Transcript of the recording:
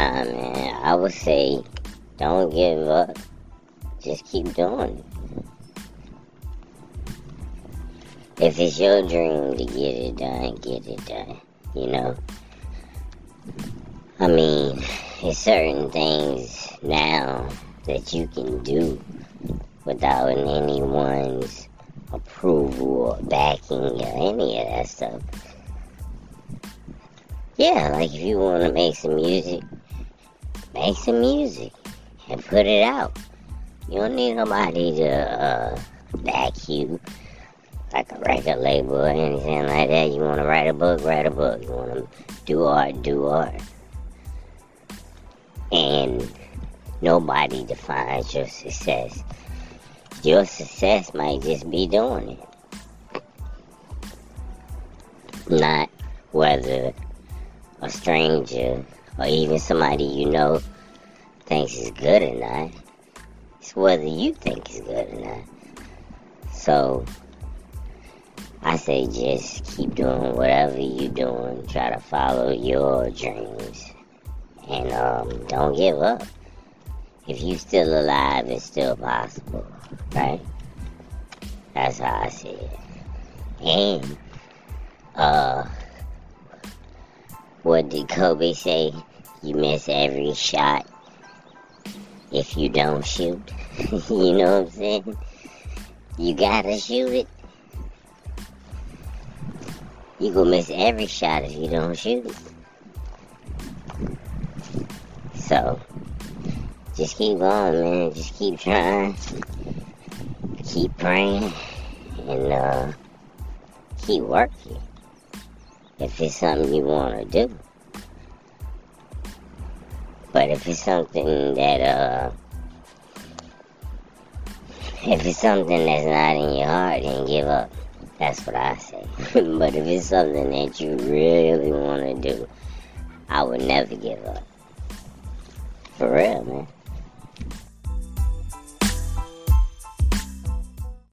Man, I would say don't give up. Just keep doing it. If it's your dream to get it done, get it done. You know? I mean, there's certain things now that you can do without anyone's approval or backing or any of that stuff. Yeah, like if you want to make some music, make some music and put it out. You don't need nobody to uh, back you like a record label or anything like that. You want to write a book, write a book. You want to do art, do art. And nobody defines your success. Your success might just be doing it. Not whether a stranger or even somebody you know thinks is good or not. It's whether you think it's good or not. So, I say just keep doing whatever you're doing. Try to follow your dreams. And um, don't give up. If you're still alive, it's still possible. Right? That's how I see it. And, uh, what did Kobe say? You miss every shot if you don't shoot. you know what I'm saying? You gotta shoot it. You gonna miss every shot if you don't shoot. So, just keep going, man. Just keep trying. Keep praying. And, uh, keep working. If it's something you want to do. But if it's something that, uh, if it's something that's not in your heart, then give up. That's what I say. but if it's something that you really want to do, I would never give up. For real, man.